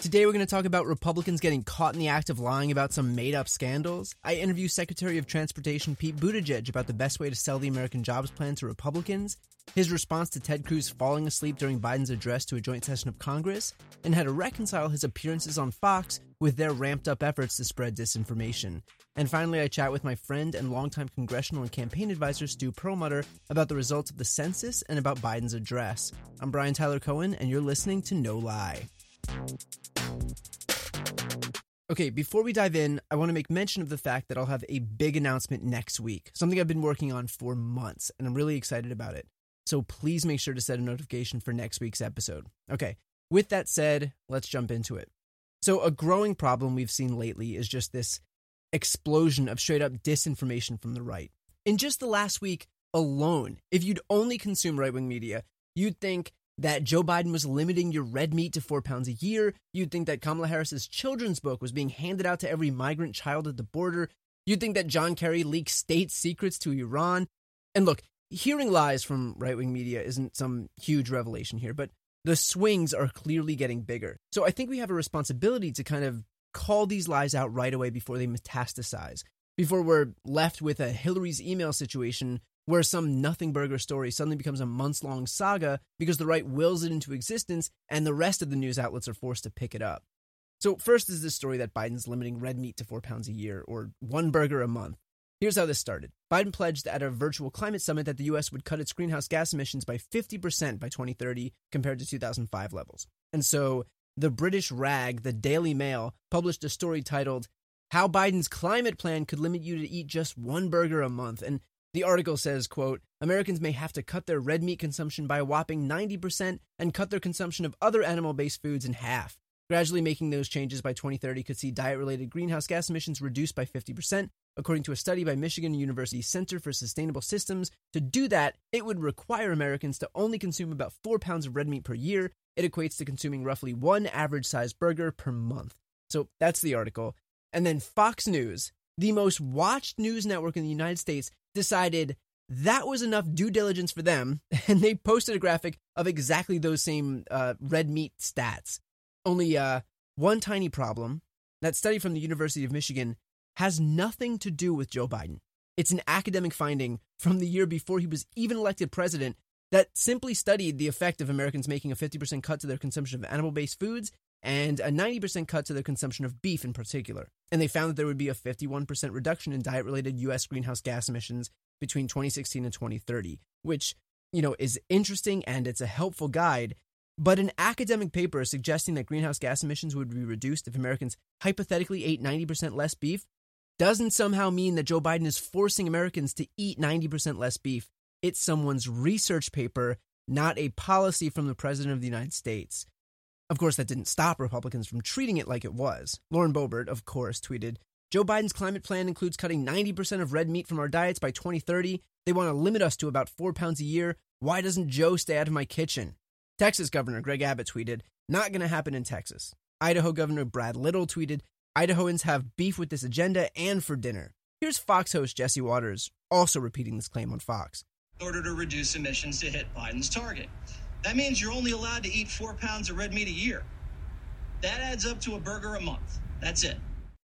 Today, we're going to talk about Republicans getting caught in the act of lying about some made up scandals. I interview Secretary of Transportation Pete Buttigieg about the best way to sell the American Jobs Plan to Republicans, his response to Ted Cruz falling asleep during Biden's address to a joint session of Congress, and how to reconcile his appearances on Fox with their ramped up efforts to spread disinformation. And finally, I chat with my friend and longtime congressional and campaign advisor Stu Perelmuter about the results of the census and about Biden's address. I'm Brian Tyler Cohen, and you're listening to No Lie. Okay, before we dive in, I want to make mention of the fact that I'll have a big announcement next week, something I've been working on for months, and I'm really excited about it. So please make sure to set a notification for next week's episode. Okay, with that said, let's jump into it. So, a growing problem we've seen lately is just this explosion of straight up disinformation from the right. In just the last week alone, if you'd only consume right wing media, you'd think that Joe Biden was limiting your red meat to four pounds a year. You'd think that Kamala Harris's children's book was being handed out to every migrant child at the border. You'd think that John Kerry leaked state secrets to Iran. And look, hearing lies from right wing media isn't some huge revelation here, but the swings are clearly getting bigger. So I think we have a responsibility to kind of call these lies out right away before they metastasize, before we're left with a Hillary's email situation where some nothing burger story suddenly becomes a months long saga because the right wills it into existence and the rest of the news outlets are forced to pick it up. So, first is this story that Biden's limiting red meat to four pounds a year or one burger a month. Here's how this started Biden pledged at a virtual climate summit that the U.S. would cut its greenhouse gas emissions by 50% by 2030 compared to 2005 levels. And so, the British rag, the Daily Mail, published a story titled, How Biden's Climate Plan Could Limit You to Eat Just One Burger a Month. And the article says, quote, Americans may have to cut their red meat consumption by a whopping 90% and cut their consumption of other animal based foods in half. Gradually making those changes by 2030 could see diet related greenhouse gas emissions reduced by 50%, according to a study by Michigan University Center for Sustainable Systems. To do that, it would require Americans to only consume about 4 pounds of red meat per year. It equates to consuming roughly one average sized burger per month. So that's the article. And then Fox News, the most watched news network in the United States, decided that was enough due diligence for them, and they posted a graphic of exactly those same uh, red meat stats. Only uh, one tiny problem that study from the University of Michigan has nothing to do with Joe Biden. It's an academic finding from the year before he was even elected president that simply studied the effect of Americans making a 50% cut to their consumption of animal based foods and a 90% cut to their consumption of beef in particular. And they found that there would be a 51% reduction in diet related US greenhouse gas emissions between 2016 and 2030, which, you know, is interesting and it's a helpful guide. But an academic paper suggesting that greenhouse gas emissions would be reduced if Americans hypothetically ate 90% less beef doesn't somehow mean that Joe Biden is forcing Americans to eat 90% less beef. It's someone's research paper, not a policy from the President of the United States. Of course, that didn't stop Republicans from treating it like it was. Lauren Boebert, of course, tweeted Joe Biden's climate plan includes cutting 90% of red meat from our diets by 2030. They want to limit us to about four pounds a year. Why doesn't Joe stay out of my kitchen? Texas Governor Greg Abbott tweeted, Not going to happen in Texas. Idaho Governor Brad Little tweeted, Idahoans have beef with this agenda and for dinner. Here's Fox host Jesse Watters also repeating this claim on Fox. In order to reduce emissions to hit Biden's target. That means you're only allowed to eat four pounds of red meat a year. That adds up to a burger a month. That's it.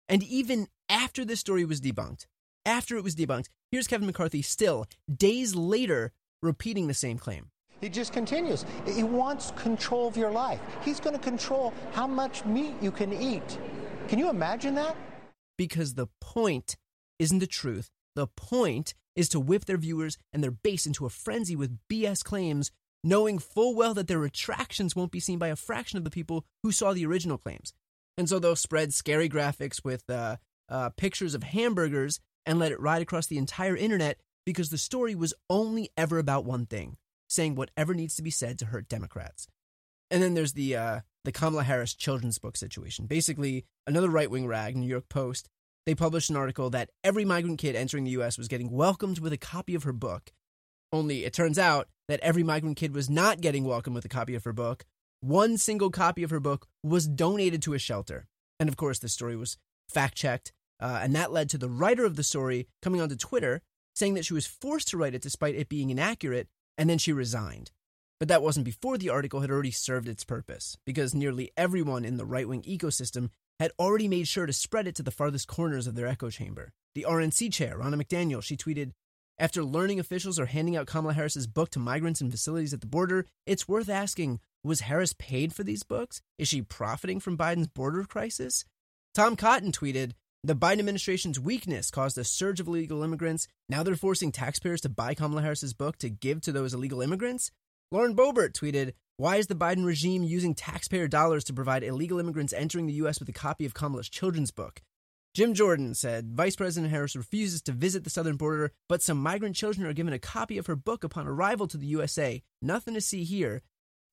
And even after this story was debunked, after it was debunked, here's Kevin McCarthy still, days later, repeating the same claim. He just continues. He wants control of your life. He's going to control how much meat you can eat. Can you imagine that? Because the point isn't the truth. The point is to whip their viewers and their base into a frenzy with BS claims knowing full well that their retractions won't be seen by a fraction of the people who saw the original claims. And so they'll spread scary graphics with uh, uh, pictures of hamburgers and let it ride across the entire internet because the story was only ever about one thing saying whatever needs to be said to hurt Democrats. And then there's the uh, the Kamala Harris children's book situation. Basically, another right wing rag, New York Post, they published an article that every migrant kid entering the US was getting welcomed with a copy of her book. Only it turns out that every migrant kid was not getting welcomed with a copy of her book. One single copy of her book was donated to a shelter. And of course, the story was fact checked. Uh, and that led to the writer of the story coming onto Twitter saying that she was forced to write it despite it being inaccurate, and then she resigned. But that wasn't before the article had already served its purpose, because nearly everyone in the right wing ecosystem had already made sure to spread it to the farthest corners of their echo chamber. The RNC chair, Ronna McDaniel, she tweeted, After learning officials are handing out Kamala Harris's book to migrants in facilities at the border, it's worth asking was Harris paid for these books? Is she profiting from Biden's border crisis? Tom Cotton tweeted, the Biden administration's weakness caused a surge of illegal immigrants. Now they're forcing taxpayers to buy Kamala Harris's book to give to those illegal immigrants. Lauren Boebert tweeted, Why is the Biden regime using taxpayer dollars to provide illegal immigrants entering the U.S. with a copy of Kamala's children's book? Jim Jordan said Vice President Harris refuses to visit the southern border, but some migrant children are given a copy of her book upon arrival to the USA. Nothing to see here.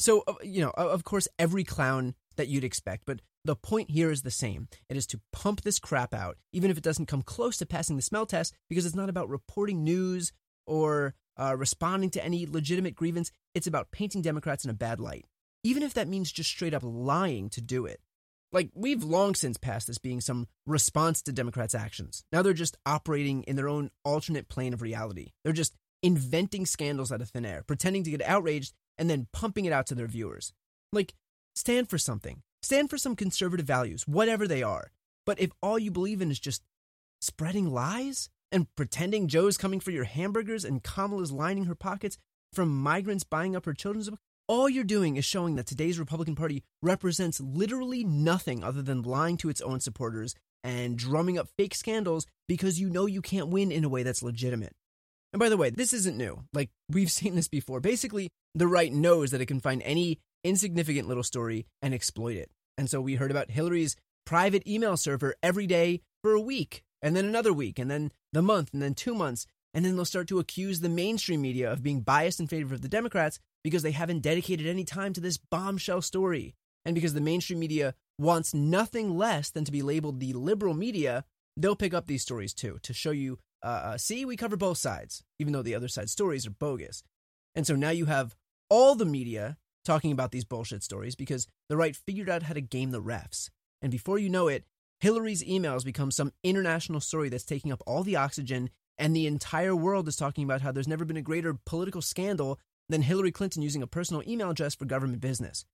So, uh, you know, of course, every clown that you'd expect, but the point here is the same. It is to pump this crap out, even if it doesn't come close to passing the smell test, because it's not about reporting news or uh, responding to any legitimate grievance. It's about painting Democrats in a bad light, even if that means just straight up lying to do it. Like, we've long since passed this being some response to Democrats' actions. Now they're just operating in their own alternate plane of reality. They're just inventing scandals out of thin air, pretending to get outraged, and then pumping it out to their viewers. Like, stand for something. Stand for some conservative values, whatever they are. But if all you believe in is just spreading lies and pretending Joe's coming for your hamburgers and Kamala's lining her pockets from migrants buying up her children's all you're doing is showing that today's Republican Party represents literally nothing other than lying to its own supporters and drumming up fake scandals because you know you can't win in a way that's legitimate. And by the way, this isn't new. Like, we've seen this before. Basically, the right knows that it can find any insignificant little story and exploit it. And so we heard about Hillary's private email server every day for a week, and then another week, and then the month, and then two months. And then they'll start to accuse the mainstream media of being biased in favor of the Democrats because they haven't dedicated any time to this bombshell story. And because the mainstream media wants nothing less than to be labeled the liberal media, they'll pick up these stories too to show you uh, uh see, we cover both sides, even though the other side's stories are bogus. And so now you have all the media talking about these bullshit stories because the right figured out how to game the refs. And before you know it, Hillary's emails become some international story that's taking up all the oxygen, and the entire world is talking about how there's never been a greater political scandal than Hillary Clinton using a personal email address for government business.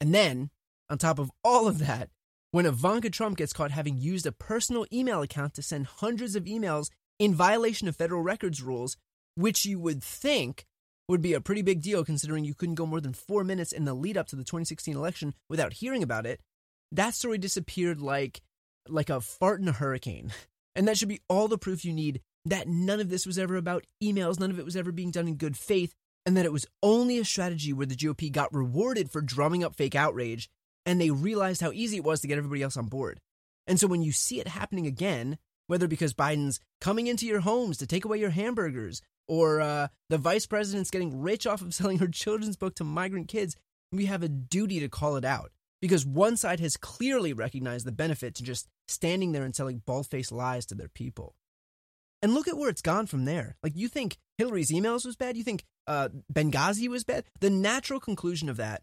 And then, on top of all of that, when Ivanka Trump gets caught having used a personal email account to send hundreds of emails in violation of federal records rules, which you would think would be a pretty big deal considering you couldn't go more than four minutes in the lead up to the 2016 election without hearing about it. That story disappeared like like a fart in a hurricane. And that should be all the proof you need that none of this was ever about emails, none of it was ever being done in good faith, and that it was only a strategy where the GOP got rewarded for drumming up fake outrage and they realized how easy it was to get everybody else on board. And so when you see it happening again, whether because Biden's coming into your homes to take away your hamburgers or uh, the vice president's getting rich off of selling her children's book to migrant kids, we have a duty to call it out because one side has clearly recognized the benefit to just standing there and telling bald faced lies to their people. And look at where it's gone from there. Like, you think Hillary's emails was bad? You think uh, Benghazi was bad? The natural conclusion of that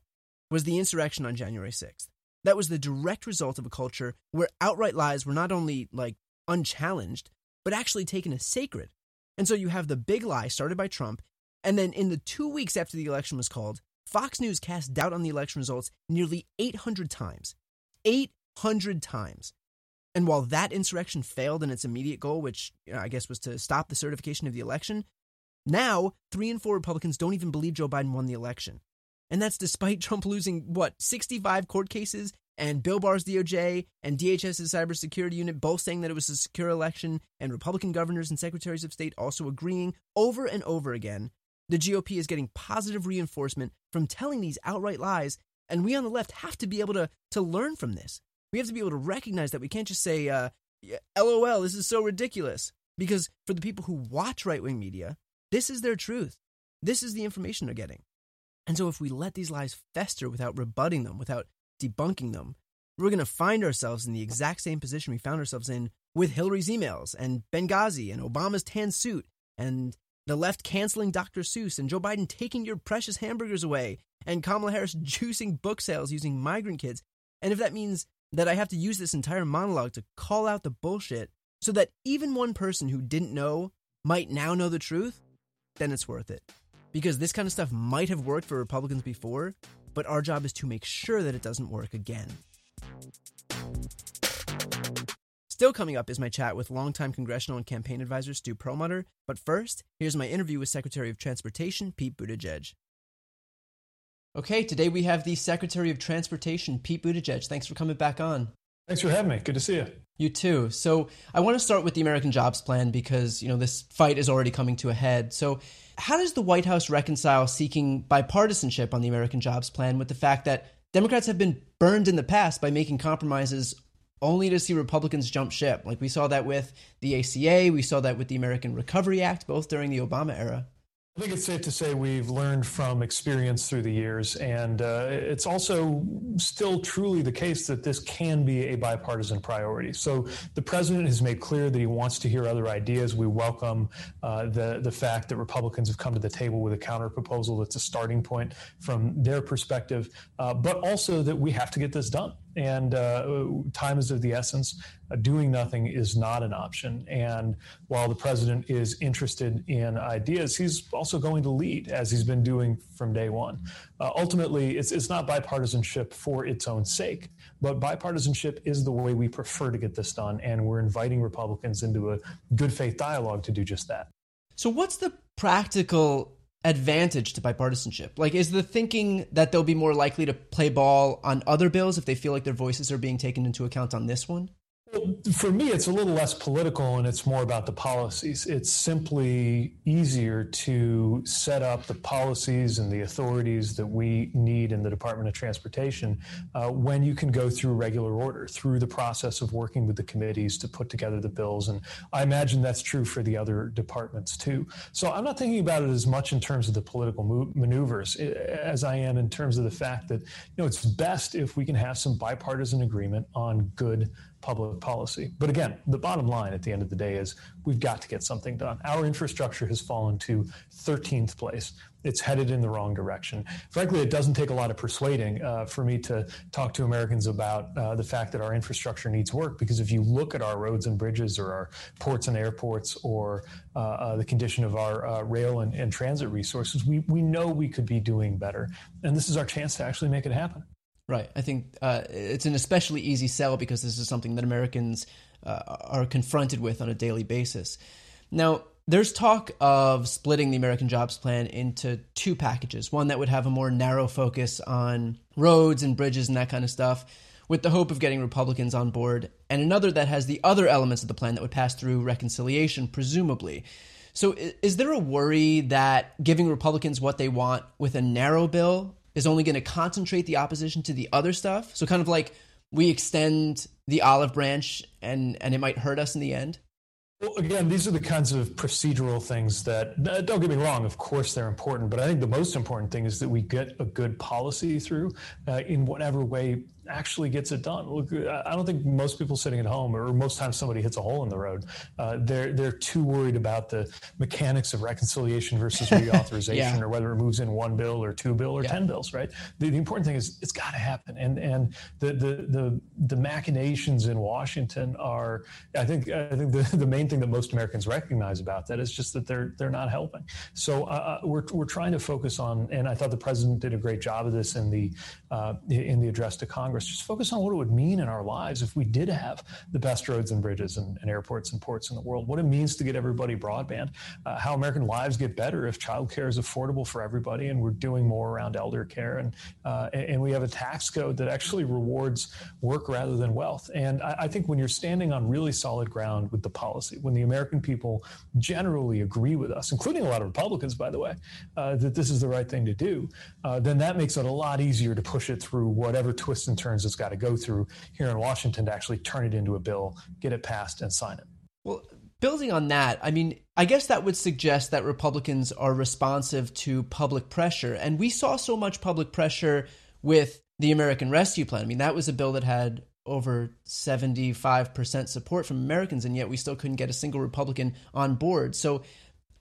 was the insurrection on January 6th. That was the direct result of a culture where outright lies were not only like unchallenged, but actually taken as sacred. And so you have the big lie started by Trump. And then in the two weeks after the election was called, Fox News cast doubt on the election results nearly 800 times. 800 times. And while that insurrection failed in its immediate goal, which you know, I guess was to stop the certification of the election, now three and four Republicans don't even believe Joe Biden won the election. And that's despite Trump losing, what, 65 court cases and Bill Barr's DOJ and DHS's cybersecurity unit both saying that it was a secure election, and Republican governors and secretaries of state also agreeing over and over again, the GOP is getting positive reinforcement from telling these outright lies, and we on the left have to be able to, to learn from this. We have to be able to recognize that we can't just say, uh, LOL, this is so ridiculous. Because for the people who watch right wing media, this is their truth. This is the information they're getting. And so if we let these lies fester without rebutting them, without debunking them, we're going to find ourselves in the exact same position we found ourselves in with Hillary's emails and Benghazi and Obama's tan suit and the left canceling Dr. Seuss and Joe Biden taking your precious hamburgers away and Kamala Harris juicing book sales using migrant kids. And if that means that I have to use this entire monologue to call out the bullshit so that even one person who didn't know might now know the truth, then it's worth it. Because this kind of stuff might have worked for Republicans before, but our job is to make sure that it doesn't work again. Still coming up is my chat with longtime congressional and campaign advisor Stu Perelmuter. But first, here's my interview with Secretary of Transportation Pete Buttigieg. Okay, today we have the Secretary of Transportation Pete Buttigieg. Thanks for coming back on. Thanks for having me. Good to see you. You too. So I want to start with the American Jobs Plan because you know this fight is already coming to a head. So how does the White House reconcile seeking bipartisanship on the American Jobs Plan with the fact that Democrats have been burned in the past by making compromises only to see Republicans jump ship? Like we saw that with the ACA, we saw that with the American Recovery Act, both during the Obama era. I think it's safe to say we've learned from experience through the years, and uh, it's also still truly the case that this can be a bipartisan priority. So the president has made clear that he wants to hear other ideas. We welcome uh, the the fact that Republicans have come to the table with a counter proposal that's a starting point from their perspective, uh, but also that we have to get this done and uh, time is of the essence. Uh, doing nothing is not an option. And while the president is interested in ideas, he's also going to lead, as he's been doing from day one. Uh, ultimately, it's, it's not bipartisanship for its own sake, but bipartisanship is the way we prefer to get this done. And we're inviting Republicans into a good faith dialogue to do just that. So, what's the practical advantage to bipartisanship? Like, is the thinking that they'll be more likely to play ball on other bills if they feel like their voices are being taken into account on this one? For me, it's a little less political and it's more about the policies. It's simply easier to set up the policies and the authorities that we need in the Department of Transportation uh, when you can go through regular order, through the process of working with the committees to put together the bills. And I imagine that's true for the other departments too. So I'm not thinking about it as much in terms of the political maneuvers as I am in terms of the fact that, you know, it's best if we can have some bipartisan agreement on good public policy. But again, the bottom line at the end of the day is we've got to get something done. Our infrastructure has fallen to 13th place. It's headed in the wrong direction. Frankly, it doesn't take a lot of persuading uh, for me to talk to Americans about uh, the fact that our infrastructure needs work. Because if you look at our roads and bridges, or our ports and airports, or uh, uh the condition of our uh, rail and, and transit resources, we, we know we could be doing better. And this is our chance to actually make it happen. Right. I think uh, it's an especially easy sell because this is something that Americans uh, are confronted with on a daily basis. Now, there's talk of splitting the American Jobs Plan into two packages one that would have a more narrow focus on roads and bridges and that kind of stuff, with the hope of getting Republicans on board, and another that has the other elements of the plan that would pass through reconciliation, presumably. So, is there a worry that giving Republicans what they want with a narrow bill is only going to concentrate the opposition to the other stuff. So kind of like we extend the olive branch and and it might hurt us in the end. Well, again, these are the kinds of procedural things that, don't get me wrong, of course they're important, but I think the most important thing is that we get a good policy through uh, in whatever way actually gets it done. Look, I don't think most people sitting at home, or most times somebody hits a hole in the road, uh, they're they're too worried about the mechanics of reconciliation versus reauthorization, yeah. or whether it moves in one bill or two bill or yeah. ten bills. Right. The, the, important thing is it's got to happen, and and the, the the the machinations in Washington are, I think I think the, the main thing that most Americans recognize about that is just that they're they're not helping. So uh, uh we're we're trying to focus on, and I thought the president did a great job of this in the uh, in the address to Congress Congress, just focus on what it would mean in our lives if we did have the best roads and bridges and, and airports and ports in the world, what it means to get everybody broadband, uh, how American lives get better if childcare is affordable for everybody and we're doing more around elder care. And, uh, and we have a tax code that actually rewards work rather than wealth. And I, I think when you're standing on really solid ground with the policy, when the American people generally agree with us, including a lot of Republicans, by the way, uh, that this is the right thing to do, uh, then that makes it a lot easier to push it through whatever twists and turns it's got to go through here in Washington to actually turn it into a bill, get it passed, and sign it. Well, building on that, I mean, I guess that would suggest that Republicans are responsive to public pressure. And we saw so much public pressure with the American Rescue Plan. I mean, that was a bill that had over 75% support from Americans, and yet we still couldn't get a single Republican on board. So,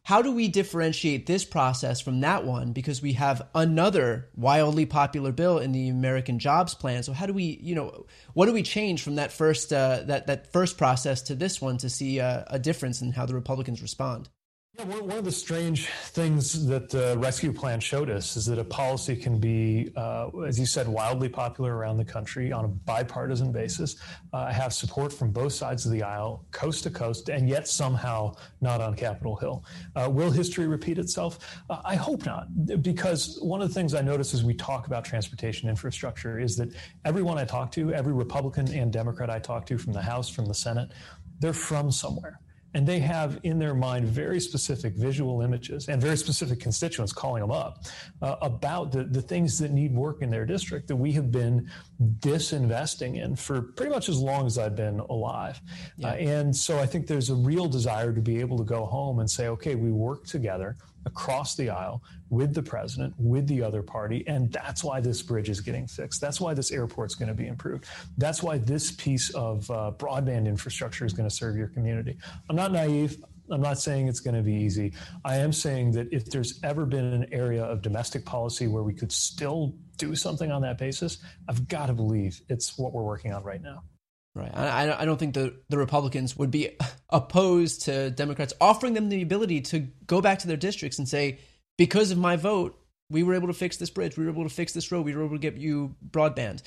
how do we differentiate this process from that one? Because we have another wildly popular bill in the American Jobs Plan. So, how do we, you know, what do we change from that first uh, that that first process to this one to see uh, a difference in how the Republicans respond? One of the strange things that the rescue plan showed us is that a policy can be, uh, as you said, wildly popular around the country on a bipartisan basis, uh, have support from both sides of the aisle, coast to coast, and yet somehow not on Capitol Hill. Uh, will history repeat itself? Uh, I hope not, because one of the things I notice as we talk about transportation infrastructure is that everyone I talk to, every Republican and Democrat I talk to from the House, from the Senate, they're from somewhere. And they have in their mind very specific visual images and very specific constituents calling them up uh, about the, the things that need work in their district that we have been disinvesting in for pretty much as long as I've been alive. Yeah. Uh, and so I think there's a real desire to be able to go home and say, okay, we work together across the aisle with the president, with the other party. And that's why this bridge is getting fixed. That's why this airport's going to be improved. That's why this piece of uh, broadband infrastructure is going to serve your community. I'm not naive. I'm not saying it's going to be easy. I am saying that if there's ever been an area of domestic policy where we could still do something on that basis, I've got to believe it's what we're working on right now. Right. I, I don't think the, the Republicans would be opposed to Democrats offering them the ability to go back to their districts and say, because of my vote, we were able to fix this bridge, we were able to fix this road, we were able to get you broadband.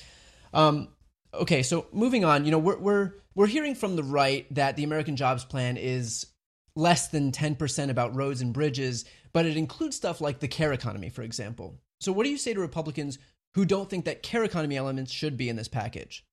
Um, okay, so moving on, you know, we're, we're, we're hearing from the right that the American Jobs Plan is less than 10% about roads and bridges, but it includes stuff like the care economy, for example. So, what do you say to Republicans who don't think that care economy elements should be in this package?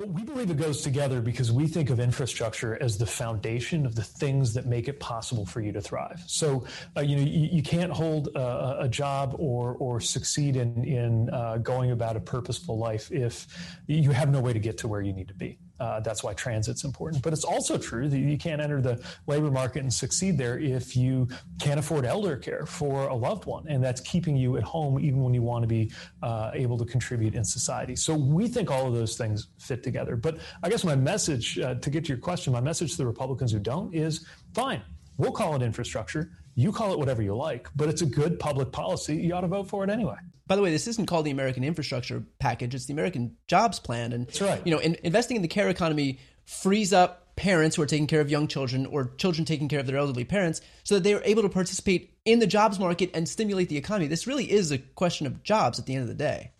Well, we believe it goes together because we think of infrastructure as the foundation of the things that make it possible for you to thrive. So, uh, you know, you, you can't hold a, a, job or or succeed in in uh, going about a purposeful life if you have no way to get to where you need to be. Uh, that's why transit's important. But it's also true that you can't enter the labor market and succeed there if you can't afford elder care for a loved one. And that's keeping you at home even when you want to be uh, able to contribute in society. So we think all of those things fit together. But I guess my message, uh, to get to your question, my message to the Republicans who don't is fine, we'll call it infrastructure. You call it whatever you like, but it's a good public policy. You ought to vote for it anyway. By the way, this isn't called the American Infrastructure Package; it's the American Jobs Plan. And That's right. You know, in, investing in the care economy frees up parents who are taking care of young children or children taking care of their elderly parents, so that they are able to participate in the jobs market and stimulate the economy. This really is a question of jobs at the end of the day.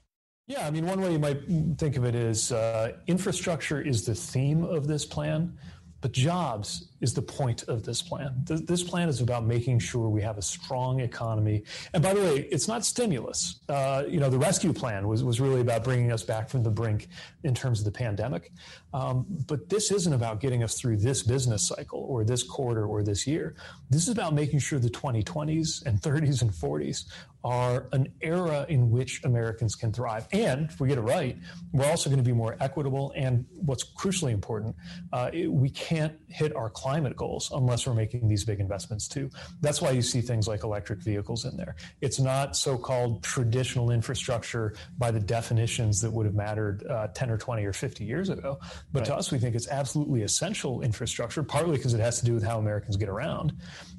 Yeah, I mean, one way you might think of it is uh, infrastructure is the theme of this plan, but jobs is the point of this plan. This plan is about making sure we have a strong economy. And by the way, it's not stimulus. Uh, you know, the rescue plan was, was really about bringing us back from the brink in terms of the pandemic. Um, but this isn't about getting us through this business cycle or this quarter or this year. This is about making sure the 2020s and 30s and 40s are an era in which Americans can thrive. And if we get it right, we're also going to be more equitable. And what's crucially important, uh, it, we can't hit our climate climate goals unless we're making these big investments too. That's why you see things like electric vehicles in there. It's not so called traditional infrastructure by the definitions that would have mattered uh, 10 or 20 or 50 years ago. But right. to us, we think it's absolutely essential infrastructure, partly because it has to do with how Americans get around,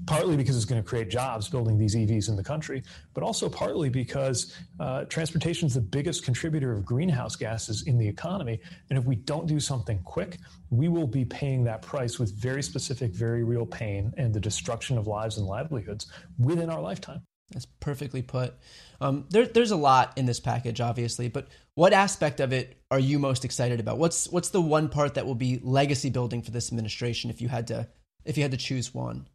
partly because it's going to create jobs building these EVs in the country, but also partly because uh, transportation is the biggest contributor of greenhouse gases in the economy. And if we don't do something quick, we will be paying that price with very specific, very real pain and the destruction of lives and livelihoods within our lifetime. That's perfectly put. Um, there, there's a lot in this package, obviously, but what aspect of it are you most excited about? What's what's the one part that will be legacy building for this administration if you had to if you had to choose one?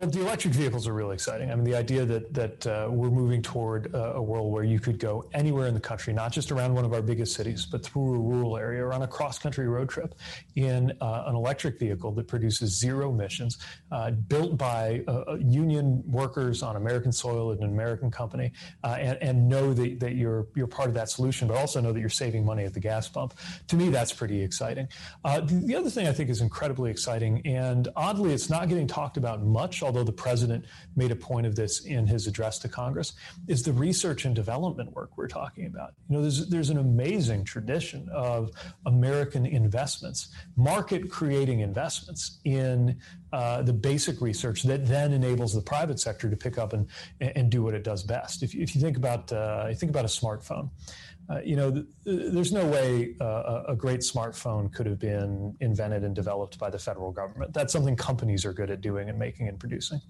Well, the electric vehicles are really exciting. I mean, the idea that that uh, we're moving toward a, world where you could go anywhere in the country, not just around one of our biggest cities, but through a rural area or on a cross-country road trip in uh, an electric vehicle that produces zero emissions, uh, built by union workers on American soil at an American company, and, and, know that, that you're you're part of that solution, but also know that you're saving money at the gas pump. To me, that's pretty exciting. The, the other thing I think is incredibly exciting, and oddly, it's not getting talked about much although the president made a point of this in his address to Congress, is the research and development work we're talking about. You know, there's, there's an amazing tradition of American investments, market creating investments in uh, the basic research that then enables the private sector to pick up and, and do what it does best. If, if you think about, uh, you think about a smartphone, uh, you know, th- there's no way uh, a great smartphone could have been invented and developed by the federal government. That's something companies are good at doing and making and producing.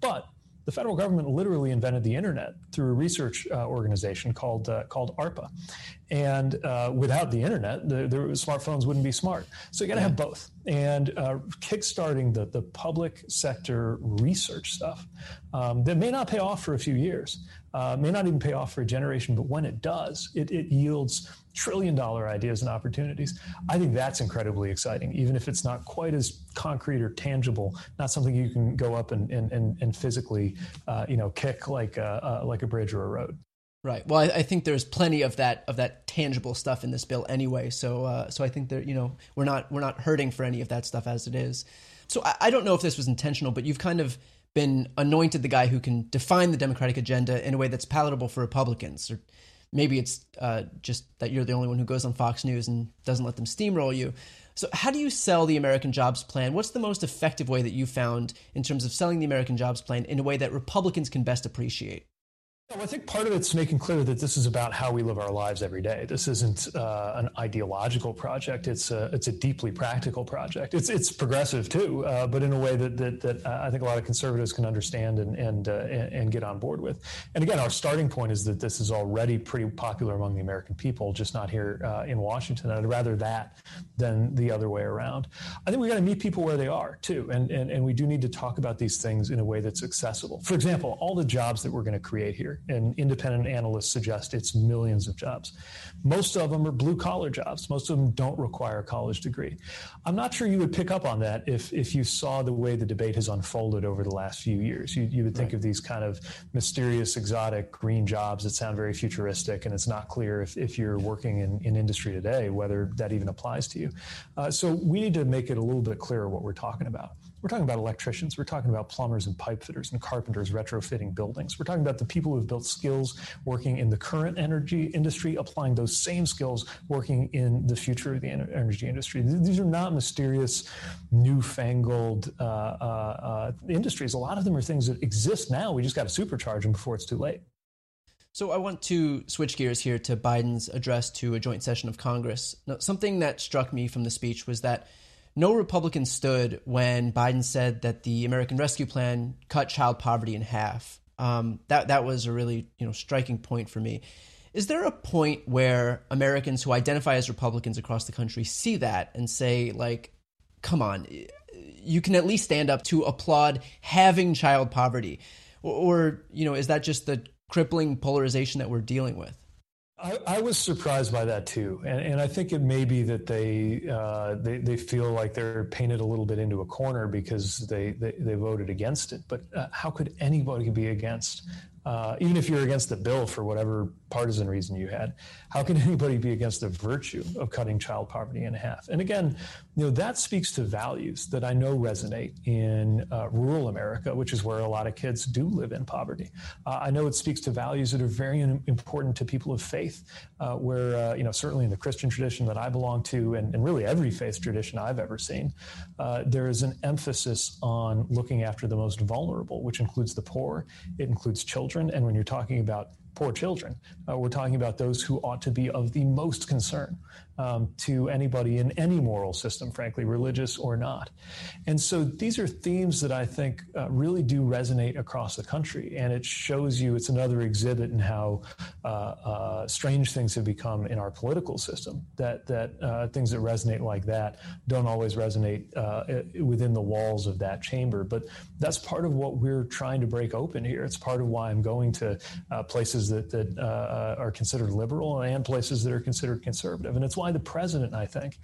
But the federal government literally invented the internet through a research uh, organization called uh, called ARPA, and uh, without the internet, the, the, smartphones wouldn't be smart. So you got to have both. And uh, kickstarting the the public sector research stuff um, that may not pay off for a few years, uh, may not even pay off for a generation, but when it does, it, it yields trillion dollar ideas and opportunities. I think that's incredibly exciting, even if it's not quite as concrete or tangible, not something you can go up and, and, and, and physically, uh, you know, kick like a, uh, like a bridge or a road. Right. Well, I, I, think there's plenty of that of that tangible stuff in this bill anyway. So, uh, so I think that you know we're not we're not hurting for any of that stuff as it is. So I, I don't know if this was intentional, but you've kind of been anointed the guy who can define the Democratic agenda in a way that's palatable for Republicans. Or maybe it's uh, just that you're the only one who goes on Fox News and doesn't let them steamroll you. So, how do you sell the American Jobs Plan? What's the most effective way that you found in terms of selling the American Jobs Plan in a way that Republicans can best appreciate? Well, I think part of it's making clear that this is about how we live our lives every day. This isn't uh, an ideological project. It's a it's a deeply practical project. It's it's progressive too, uh, but in a way that that, that I think a lot of conservatives can understand and and, uh, and get on board with. And again, our starting point is that this is already pretty popular among the American people, just not here uh, in Washington. I'd rather that than the other way around. I think we got to meet people where they are too, and, and and we do need to talk about these things in a way that's accessible. For example, all the jobs that we're going to create here and independent analysts suggest it's millions of jobs. Most of them are blue collar jobs. Most of them don't require a college degree. I'm not sure you would pick up on that if, if you saw the way the debate has unfolded over the last few years. You, you would think right. of these kind of mysterious, exotic green jobs that sound very futuristic, and it's not clear if, if you're working in, in industry today whether that even applies to you. Uh, so we need to make it a little bit clearer what we're talking about. We're talking about electricians. We're talking about plumbers and pipe fitters and carpenters retrofitting buildings. We're talking about the people who have built skills working in the current energy industry, applying those same skills working in the future of the energy industry. These are not mysterious, newfangled uh, uh, uh, industries. A lot of them are things that exist now. We just got to supercharge them before it's too late. So I want to switch gears here to Biden's address to a joint session of Congress. Now, something that struck me from the speech was that no Republican stood when Biden said that the American Rescue Plan cut child poverty in half. Um, that that was a really you know striking point for me. Is there a point where Americans who identify as Republicans across the country see that and say like, "Come on, you can at least stand up to applaud having child poverty," or, or you know, is that just the crippling polarization that we're dealing with? I, I, was surprised by that too, and, and, I think it may be that they, uh, they they feel like they're painted a little bit into a corner because they they, they voted against it. But uh, how could anybody be against uh, even if you're against the bill for whatever partisan reason you had, how can anybody be against the virtue of cutting child poverty in half? And again, you know that speaks to values that I know resonate in uh, rural America, which is where a lot of kids do live in poverty. Uh, I know it speaks to values that are very important to people of faith, uh, where uh, you know certainly in the Christian tradition that I belong to, and, and really every faith tradition I've ever seen, uh, there is an emphasis on looking after the most vulnerable, which includes the poor, it includes children children. And when you're talking about poor children, uh, we're talking about those who ought to be of the most concern um, to anybody in any moral system, frankly, religious or not. And so these are themes that I think uh, really do resonate across the country. And it shows you it's another exhibit in how uh, uh, strange things have become in our political system, that, that uh, things that resonate like that don't always resonate uh, within the walls of that chamber. But that's part of what we're trying to break open here. It's part of why I'm going to uh, places that, that are considered liberal and places that are considered conservative. And it's why the president, I think,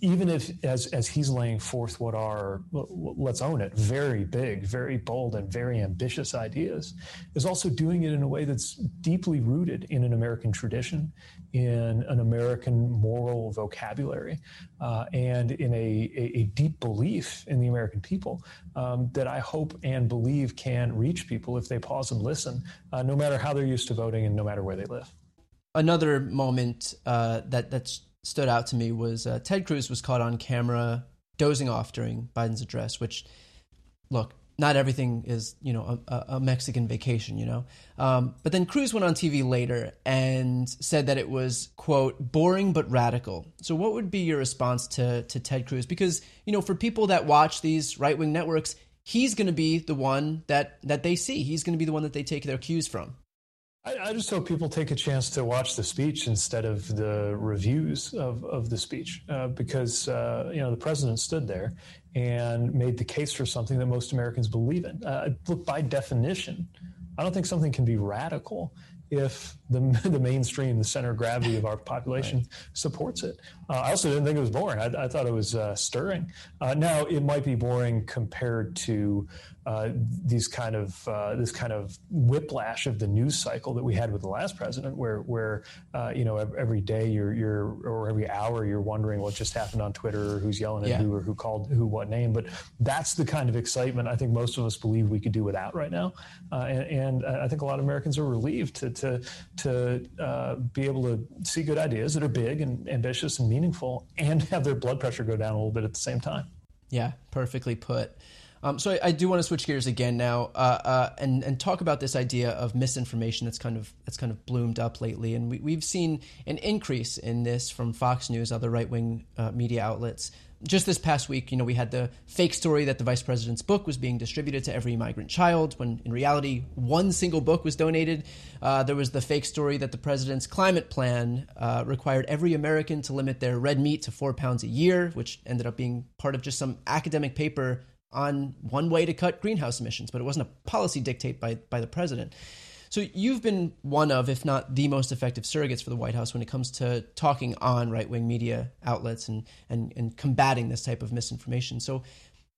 even if as as he's laying forth what are let's own it very big very bold and very ambitious ideas is also doing it in a way that's deeply rooted in an american tradition in an american moral vocabulary uh, and in a, a, a, deep belief in the american people um, that i hope and believe can reach people if they pause and listen uh, no matter how they're used to voting and no matter where they live. Another moment uh, that that's stood out to me was uh, Ted Cruz was caught on camera dozing off during Biden's address, which, look, not everything is, you know, a, a Mexican vacation, you know. Um, but then Cruz went on TV later and said that it was, quote, boring but radical. So what would be your response to, to Ted Cruz? Because, you know, for people that watch these right wing networks, he's going to be the one that, that they see. He's going to be the one that they take their cues from. I, I, just hope people take a chance to watch the speech instead of the reviews of, of the speech, uh, because uh, you know the president stood there and made the case for something that most Americans believe in. Uh, look, by definition, I don't think something can be radical if the, the mainstream, the center of gravity of our population right. supports it. Uh, I also didn't think it was boring. I, I thought it was uh, stirring. Uh, now it might be boring compared to uh, these kind of uh, this kind of whiplash of the news cycle that we had with the last president, where where uh, you know every day you're you're or every hour you're wondering what just happened on Twitter or who's yelling at yeah. who or who called who what name. But that's the kind of excitement I think most of us believe we could do without right now, and, and, I think a lot of Americans are relieved to to to be able to see good ideas that are big and ambitious and meaningful, and have their blood pressure go down a little bit at the same time. Yeah, perfectly put. Um, so I, I, do want to switch gears again now uh, uh, and and talk about this idea of misinformation that's kind of that's kind of bloomed up lately, and we, have seen an increase in this from Fox News, other right wing uh, media outlets. Just this past week, you know, we had the fake story that the vice president's book was being distributed to every migrant child, when in reality, one single book was donated. Uh, there was the fake story that the president's climate plan uh, required every American to limit their red meat to four pounds a year, which ended up being part of just some academic paper on one way to cut greenhouse emissions, but it wasn't a policy dictate by, by the president. So you've been one of, if not the most effective surrogates for the White House when it comes to talking on right wing media outlets and, and, and combating this type of misinformation. So,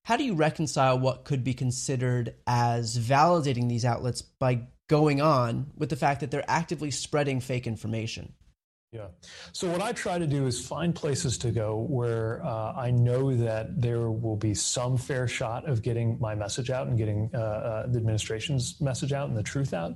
how do you reconcile what could be considered as validating these outlets by going on with the fact that they're actively spreading fake information? Yeah. So what I try to do is find places to go where uh, I know that there will be some fair shot of getting my message out and getting uh, uh, the administration's message out and the truth out,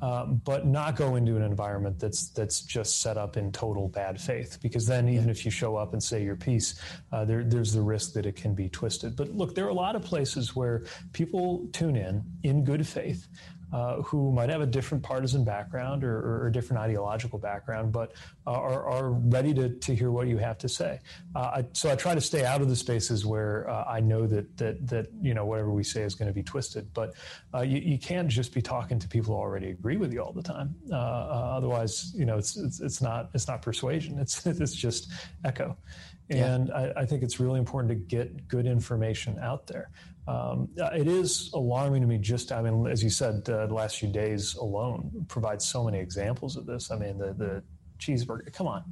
um, but not go into an environment that's that's just set up in total bad faith. Because then, even yeah. if you show up and say your piece, uh, there, there's the risk that it can be twisted. But look, there are a lot of places where people tune in in good faith uh, who might have a different partisan background or, or, or different ideological background, but uh, are, are, ready to, to hear what you have to say. Uh, I, so I try to stay out of the spaces where uh, I know that that that you know whatever we say is going to be twisted. But uh, you, you, can't just be talking to people who already agree with you all the time. Uh, otherwise, you know, it's, it's, it's not it's not persuasion. It's it's just echo. And yeah. I, I, think it's really important to get good information out there. Um, it is alarming to me just, I mean, as you said, uh, the last few days alone provide so many examples of this. I mean, the, the cheeseburger, come on.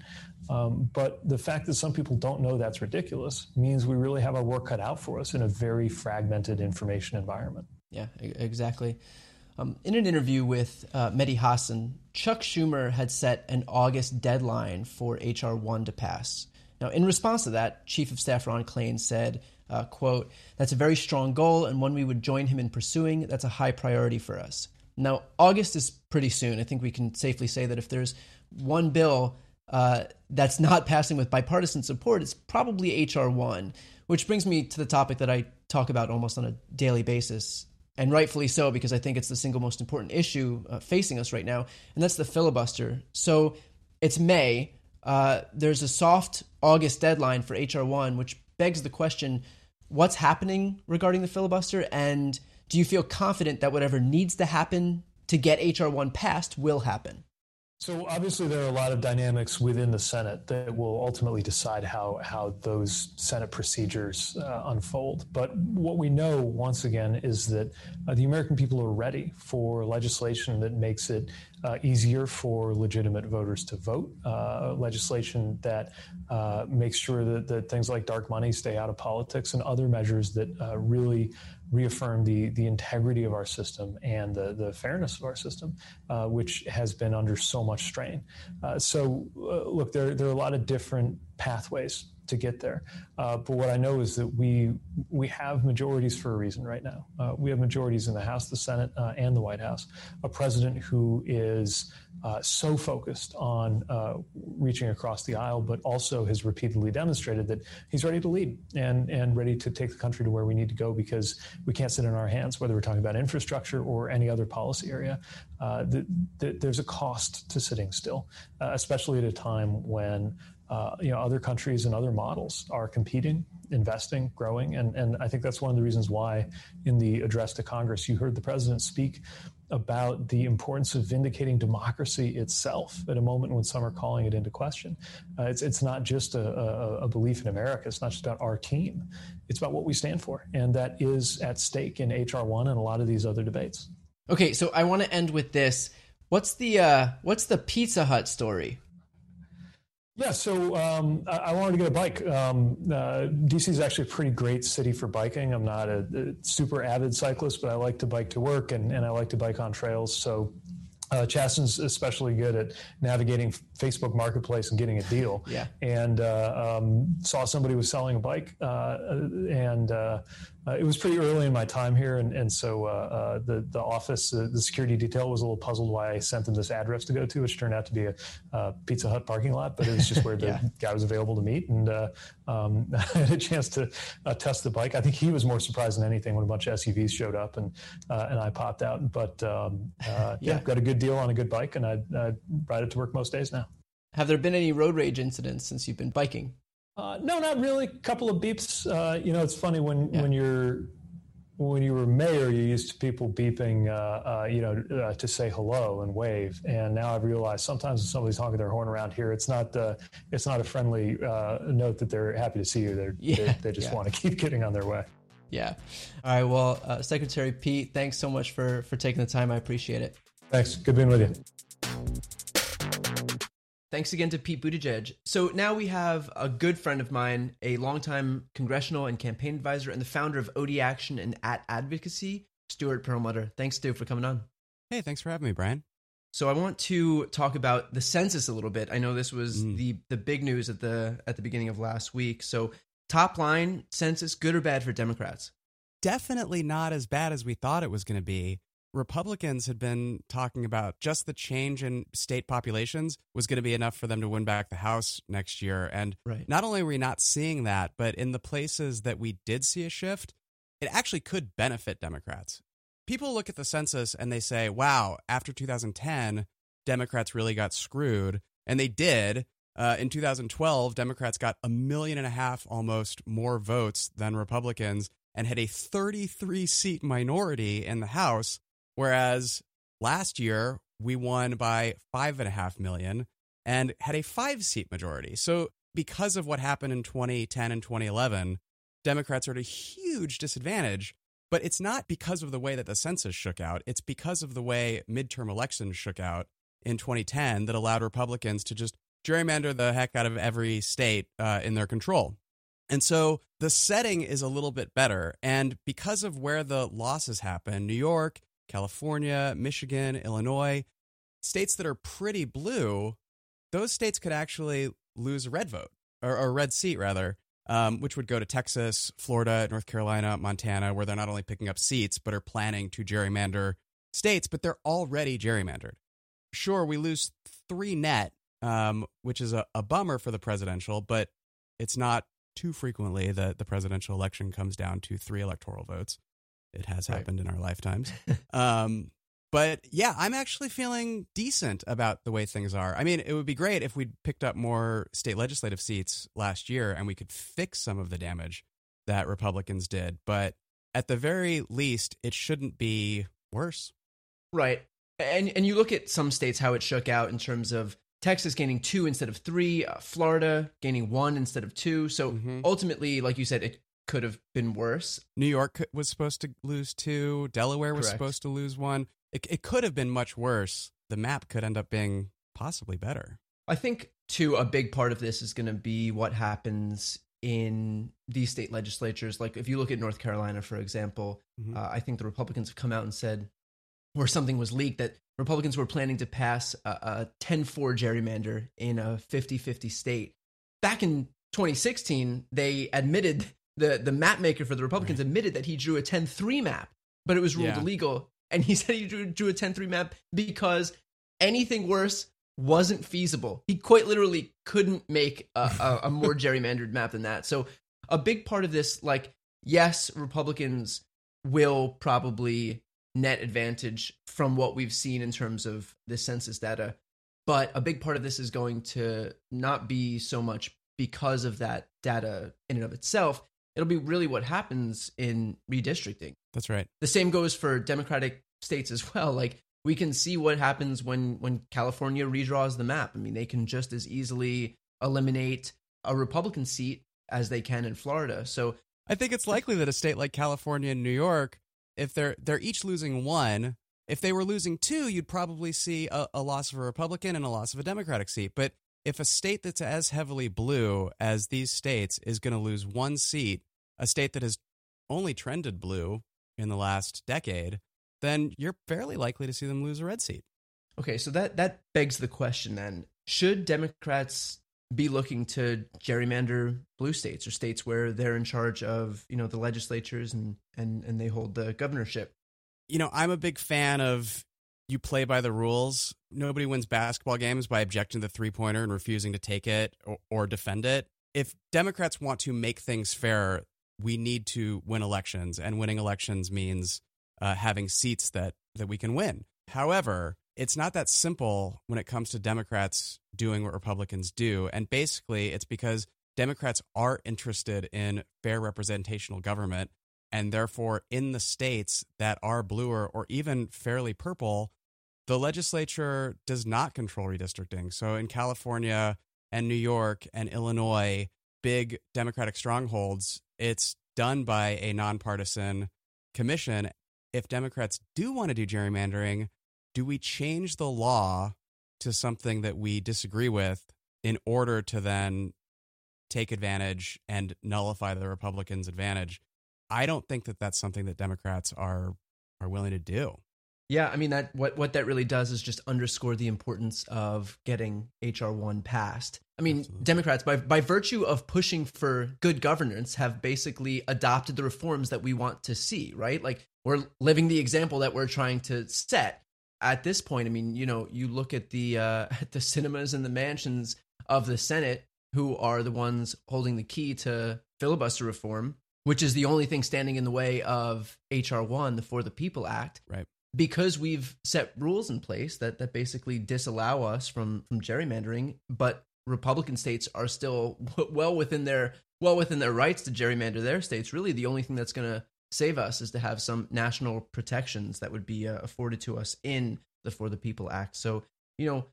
Um, but the fact that some people don't know that's ridiculous means we really have our work cut out for us in a very fragmented information environment. Yeah, exactly. Um, in an interview with uh, Mehdi Hasan, Chuck Schumer had set an August deadline for H.R. 1 to pass. Now, in response to that, Chief of Staff Ron Klain said, uh, quote, that's a very strong goal and one we would join him in pursuing. That's a high priority for us. Now, August is pretty soon. I think we can safely say that if there's one bill uh, that's not passing with bipartisan support, it's probably H.R. 1, which brings me to the topic that I talk about almost on a daily basis, and rightfully so, because I think it's the single most important issue uh, facing us right now, and that's the filibuster. So it's May. Uh, there's a soft August deadline for HR 1, which begs the question what's happening regarding the filibuster? And do you feel confident that whatever needs to happen to get HR 1 passed will happen? So obviously there are a lot of dynamics within the Senate that will ultimately decide how how those Senate procedures uh, unfold. But what we know once again is that uh, the American people are ready for legislation that makes it uh, easier for legitimate voters to vote, uh, legislation that uh, makes sure that, that things like dark money stay out of politics, and other measures that uh, really reaffirm the, the integrity of our system and the, the fairness of our system, uh, which has been under so much strain. Uh, so, look, there, there are a lot of different pathways to get there. Uh, but what I know is that we we have majorities for a reason right now. Uh, we have majorities in the House, the Senate, uh, and the White House. A president who is uh, so focused on uh, reaching across the aisle, but also has repeatedly demonstrated that he's ready to lead and and ready to take the country to where we need to go because we can't sit in our hands, whether we're talking about infrastructure or any other policy area. Uh, the, the, there's a cost to sitting still, especially at a time when uh, you know, other countries and other models are competing, investing, growing, and and I think that's one of the reasons why, in the address to Congress, you heard the president speak about the importance of vindicating democracy itself at a moment when some are calling it into question. Uh, it's it's not just a, a, a, belief in America. It's not just about our team. It's about what we stand for, and that is at stake in HR one and a lot of these other debates. Okay, so I want to end with this. What's the uh, what's the Pizza Hut story? Yeah, so um, I, I, wanted to get a bike. Um, uh, DC is actually a pretty great city for biking. I'm not a, a, super avid cyclist, but I like to bike to work and, and I like to bike on trails. So uh, Chasten's especially good at navigating Facebook Marketplace and getting a deal. Yeah. And uh, um, saw somebody was selling a bike, uh, and uh, it was pretty early in my time here, and, and so uh, uh, the the office, uh, the security detail was a little puzzled why I sent them this address to go to, which turned out to be a Pizza Hut parking lot, but it was just where the yeah. guy was available to meet, and uh, um, I had a chance to uh, test the bike. I think he was more surprised than anything when a bunch of SUVs showed up, and and I popped out. But um, yeah. yeah. got a good deal on a good bike, and I, I ride it to work most days now. Have there been any road rage incidents since you've been biking? Uh, no, not really. A couple of beeps. Uh, you know, it's funny when yeah. when you're when you were mayor, you used to people beeping, uh, uh you know, uh, to say hello and wave. And now I've realized sometimes when somebody's honking their horn around here, it's not the it's not a friendly uh, note that they're happy to see you. They're, yeah. they they just yeah. want to keep getting on their way. Yeah. All right. Well, Secretary Pete, thanks so much for for taking the time. I appreciate it. Thanks. Good being with you. Thanks again to Pete Buttigieg. So now we have a good friend of mine, a longtime congressional and campaign advisor, and the founder of OD Action and At Advocacy, Stuart Perelmuter. Thanks, Stu, for coming on. Hey, thanks for having me, Brian. So I want to talk about the census a little bit. I know this was mm. the the big news at the at the beginning of last week. So top line census, good or bad for Democrats? Definitely not as bad as we thought it was going to be. Republicans had been talking about just the change in state populations was going to be enough for them to win back the House next year. And right. not only are we not seeing that, but in the places that we did see a shift, it actually could benefit Democrats. People look at the census and they say, wow, after 2010, Democrats really got screwed. And they did. Uh, in 2012, Democrats got a million and a half almost more votes than Republicans and had a 33 seat minority in the House Whereas last year we won by five and a half million and had a five seat majority. So because of what happened in 2010 and 2011, Democrats are at a huge disadvantage. But it's not because of the way that the census shook out. It's because of the way midterm elections shook out in 2010 that allowed Republicans to just gerrymander the heck out of every state uh, in their control. And so the setting is a little bit better. And because of where the losses happen, New York California, Michigan, Illinois, states that are pretty blue, those states could actually lose a red vote or, a red seat rather, um, which would go to Texas, Florida, North Carolina, Montana, where they're not only picking up seats but are planning to gerrymander states, but they're already gerrymandered. Sure, we lose three net, um, which is a, a bummer for the presidential, but it's not too frequently that the presidential election comes down to three electoral votes. It has right. happened in our lifetimes. um, but yeah, I'm actually feeling decent about the way things are. I mean, it would be great if we'd picked up more state legislative seats last year and we could fix some of the damage that Republicans did. But at the very least, it shouldn't be worse. Right. And and you look at some states how it shook out in terms of Texas gaining two instead of three, uh, Florida gaining one instead of two. So mm-hmm. ultimately, like you said, it could have been worse. New York was supposed to lose two. Delaware was Correct. supposed to lose one. It, it could have been much worse. the map could end up being possibly better. I think too a big part of this is going to be what happens in these state legislatures. Like if you look at North Carolina, for example, mm-hmm. uh, I think the Republicans have come out and said, where something was leaked, that Republicans were planning to pass a, a 10-4 gerrymander in a 50-50 state. Back in 2016, they admitted the the map maker for the Republicans right. admitted that he drew a 10-3 map, but it was ruled yeah. illegal. And he said he drew, drew a 10-3 map because anything worse wasn't feasible. He quite literally couldn't make a, a, a more gerrymandered map than that. So a big part of this, like, yes, Republicans will probably net advantage from what we've seen in terms of the census data. But a big part of this is going to not be so much because of that data in and of itself. It'll be really what happens in redistricting. That's right. The same goes for Democratic states as well. Like we can see what happens when when California redraws the map. I mean, they can just as easily eliminate a Republican seat as they can in Florida. So I think it's likely that a state like California and New York, if they're they're each losing one, if they were losing two, you'd probably see a, a loss of a Republican and a loss of a Democratic seat. But if a state that's as heavily blue as these states is going to lose one seat, a state that has only trended blue in the last decade, then you're fairly likely to see them lose a red seat. Okay, so that that begs the question then: Should Democrats be looking to gerrymander blue states or states where they're in charge of you know the legislatures and and and they hold the governorship? You know, I'm a big fan of you play by the rules. Nobody wins basketball games by objecting to the three pointer and refusing to take it or, or defend it. If Democrats want to make things fair, we need to win elections, and winning elections means uh, having seats that that we can win. However, it's not that simple when it comes to Democrats doing what Republicans do, and basically, it's because Democrats are interested in fair representational government, and therefore, in the states that are bluer or even fairly purple, the legislature does not control redistricting. So, in California and New York and Illinois, big Democratic strongholds, it's done by a nonpartisan commission if Democrats do want to do gerrymandering, do we change the law to something that we disagree with in order to then take advantage and nullify the Republicans' advantage? I don't think that that's something that Democrats are are willing to do. Yeah, I mean that what what that really does is just underscore the importance of getting HR one passed. I mean, Absolutely. Democrats by by virtue of pushing for good governance have basically adopted the reforms that we want to see, right? Like we're living the example that we're trying to set. At this point, I mean, you know, you look at the uh at the Sinemas and the Manchins of the Senate who are the ones holding the key to filibuster reform, which is the only thing standing in the way of HR 1, the For the People Act. Right because we've set rules in place that that basically disallow us from from gerrymandering, but Republican states are still well within their well within their rights to gerrymander their states. Really, the only thing that's going to save us is to have some national protections that would be uh, afforded to us in the For the People Act. So, you know,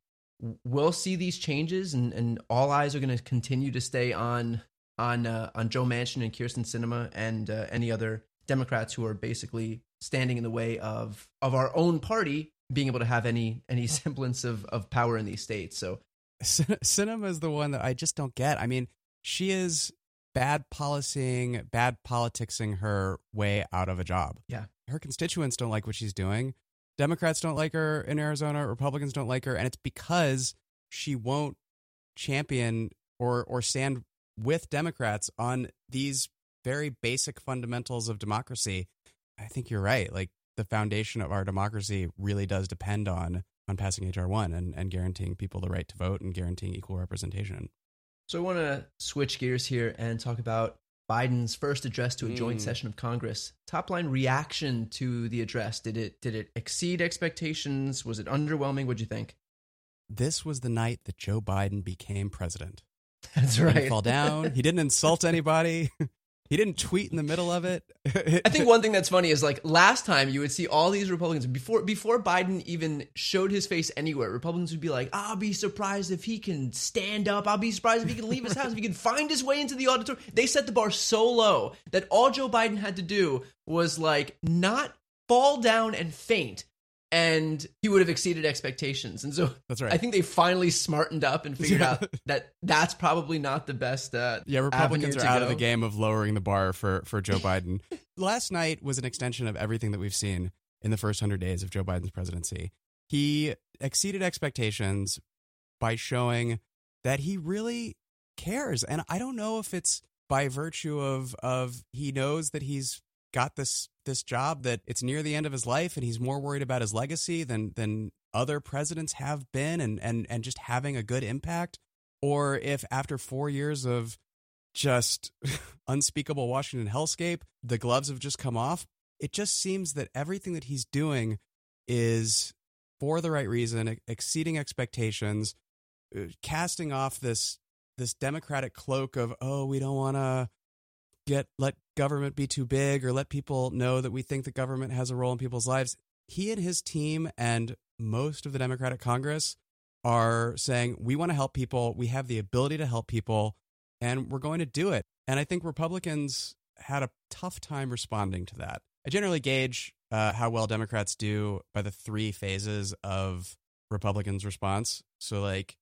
we'll see these changes, and, and all eyes are going to continue to stay on on uh, on Joe Manchin and Kyrsten Sinema and uh, any other Democrats who are basically standing in the way of of our own party being able to have any any semblance of of power in these states. So Sinema is the one that I just don't get. I mean, she is bad policing, bad politicsing her way out of a job. Yeah. Her constituents don't like what she's doing. Democrats don't like her in Arizona, Republicans don't like her, and it's because she won't champion or or stand with Democrats on these very basic fundamentals of democracy I think you're right. Like the foundation of our democracy really does depend on on passing HR one and, and guaranteeing people the right to vote and guaranteeing equal representation. So I want to switch gears here and talk about Biden's first address to a joint mm. session of Congress. Top line reaction to the address. Did it did it exceed expectations? Was it underwhelming? What'd you think? This was the night that Joe Biden became president. That's right. He didn't fall down. he didn't insult anybody. He didn't tweet in the middle of it. I think one thing that's funny is like last time you would see all these Republicans before before Biden even showed his face anywhere. Republicans would be like, "I'll be surprised if he can stand up. I'll be surprised if he can leave his house. If he can find his way into the auditorium." They set the bar so low that all Joe Biden had to do was like not fall down and faint and he would have exceeded expectations. And so that's right. I think they finally smartened up and figured out that that's probably not the best. Uh, yeah, Republicans are out go. of the game of lowering the bar for for Joe Biden. Last night was an extension of everything that we've seen in the first hundred days of Joe Biden's presidency. He exceeded expectations by showing that he really cares, and I don't know if it's by virtue of of he knows that he's got this this job that it's near the end of his life and he's more worried about his legacy than than other presidents have been and and and just having a good impact? Or if after 4 years of just unspeakable Washington hellscape the gloves have just come off it just seems that everything that he's doing is for the right reason exceeding expectations uh, casting off this this democratic cloak of oh we don't want to get let government be too big or let people know that we think the government has a role in people's lives. He and his team and most of the Democratic Congress are saying we want to help people, we have the ability to help people, and we're going to do it. And I think Republicans had a tough time responding to that. I generally gauge uh, how well Democrats do by the three phases of Republicans' response. So, like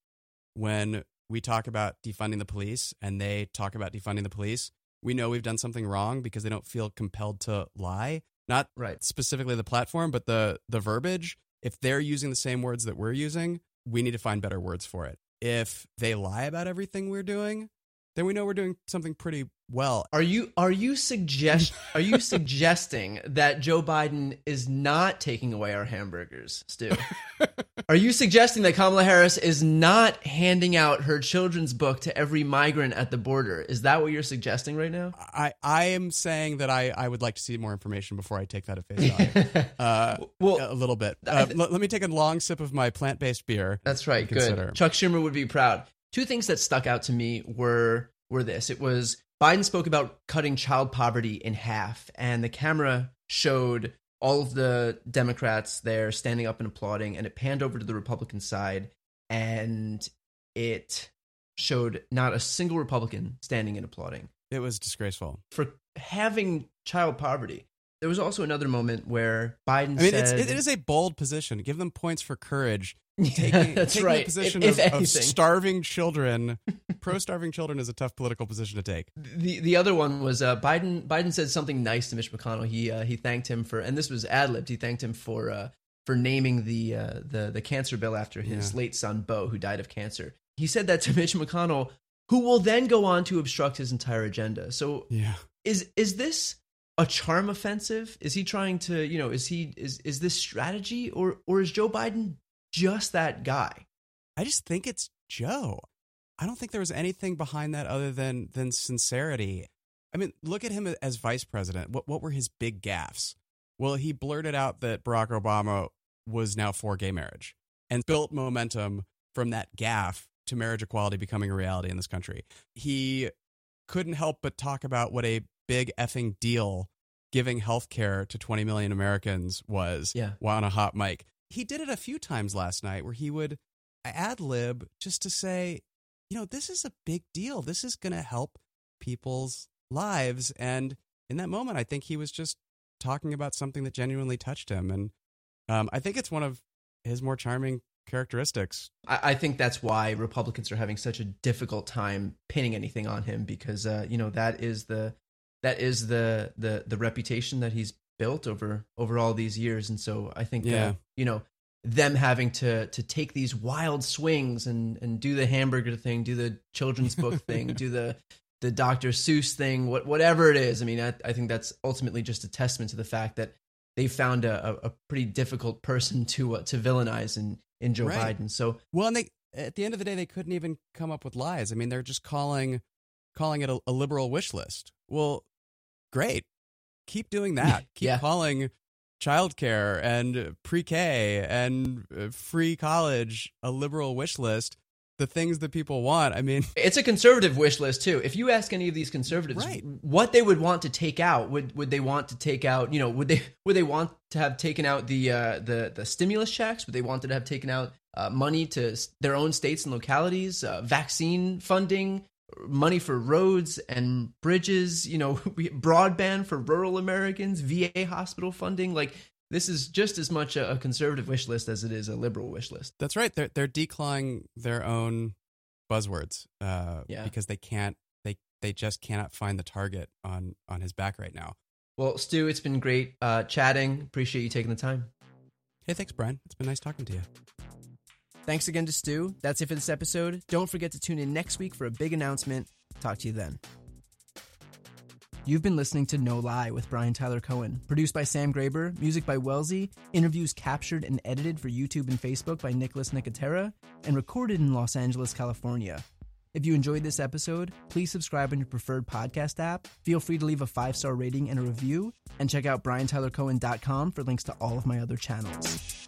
when we talk about defunding the police and they talk about defunding the police, we know we've done something wrong because they don't feel compelled to lie. Not right. specifically the platform, but the the verbiage. If they're using the same words that we're using, we need to find better words for it. If they lie about everything we're doing, then we know we're doing something pretty well. Are you are you suggest are you suggesting that Joe Biden is not taking away our hamburgers, Stu? are you suggesting that Kamala Harris is not handing out her children's book to every migrant at the border? Is that what you're suggesting right now? I, I am saying that I, I would like to see more information before I take that at face value. uh, well, a little bit. Uh, th- let me take a long sip of my plant based beer. That's right. Good. Chuck Schumer would be proud. Two things that stuck out to me were were this. It was Biden spoke about cutting child poverty in half, and the camera showed all of the Democrats there standing up and applauding, and it panned over to the Republican side, and it showed not a single Republican standing and applauding. It was disgraceful. For having child poverty. There was also another moment where Biden I mean, said, it is a bold position. Give them points for courage. Taking, that's taking right. The position if, if of, of, starving children. Pro-starving children is a tough political position to take. The the other one was uh, Biden. Biden said something nice to Mitch McConnell. He uh, he thanked him for, and this was ad libbed. He thanked him for uh, for naming the uh, the the cancer bill after his yeah. late son Beau, who died of cancer. He said that to Mitch McConnell, who will then go on to obstruct his entire agenda. So yeah, is is this a charm offensive? Is he trying to, you know, is he is is this strategy or or is Joe Biden just that guy? I just think it's Joe. I don't think there was anything behind that other than than sincerity. I mean, look at him as vice president. What what were his big gaffes? Well, he blurted out that Barack Obama was now for gay marriage and built momentum from that gaffe to marriage equality becoming a reality in this country. He couldn't help but talk about what a big effing deal giving health care to 20 million Americans was yeah. on a hot mic. He did it a few times last night where he would ad lib just to say, you know, this is a big deal. This is going to help people's lives. And in that moment, I think he was just talking about something that genuinely touched him. And um, I think it's one of his more charming characteristics. I, I, think that's why Republicans are having such a difficult time pinning anything on him because, uh, you know, that is the that is the the the reputation that he's built over over all these years and so i think yeah. you know them having to to take these wild swings and and do the hamburger thing do the children's book thing do the the dr seuss thing what, whatever it is i mean I, I think that's ultimately just a testament to the fact that they found a, a pretty difficult person to uh, to villainize in in joe right. biden so well and they at the end of the day they couldn't even come up with lies i mean they're just calling calling it a, a liberal wish list well great. Keep doing that. Keep yeah. calling childcare and pre-K and uh, free college a liberal wish list. The things that people want. I mean, it's a conservative wish list too. If you ask any of these conservatives right. what they would want to take out, would would they want to take out? You know, would they would they want to have taken out the uh, the the stimulus checks? Would they want to have taken out uh, money to their own states and localities, uh, vaccine funding, money for roads and bridges, you know, broadband for rural Americans, VA hospital funding. Like this is just as much a, conservative wish list as it is a liberal wish list. That's right. They're they're declawing their own buzzwords uh, Yeah. because they can't they they just cannot find the target on on his back right now. Well, Stu, it's been great uh, chatting. Appreciate you taking the time. Hey, thanks, Brian. It's been nice talking to you. Thanks again to Stu. That's it for this episode. Don't forget to tune in next week for a big announcement. Talk to you then. You've been listening to No Lie with Brian Tyler Cohen, produced by Sam Graber, music by Wellesley, interviews captured and edited for YouTube and Facebook by Nicholas Nicotera, and recorded in Los Angeles, California. If you enjoyed this episode, please subscribe on your preferred podcast app. Feel free to leave a five star rating and a review, and check out briantylercohen.com for links to all of my other channels.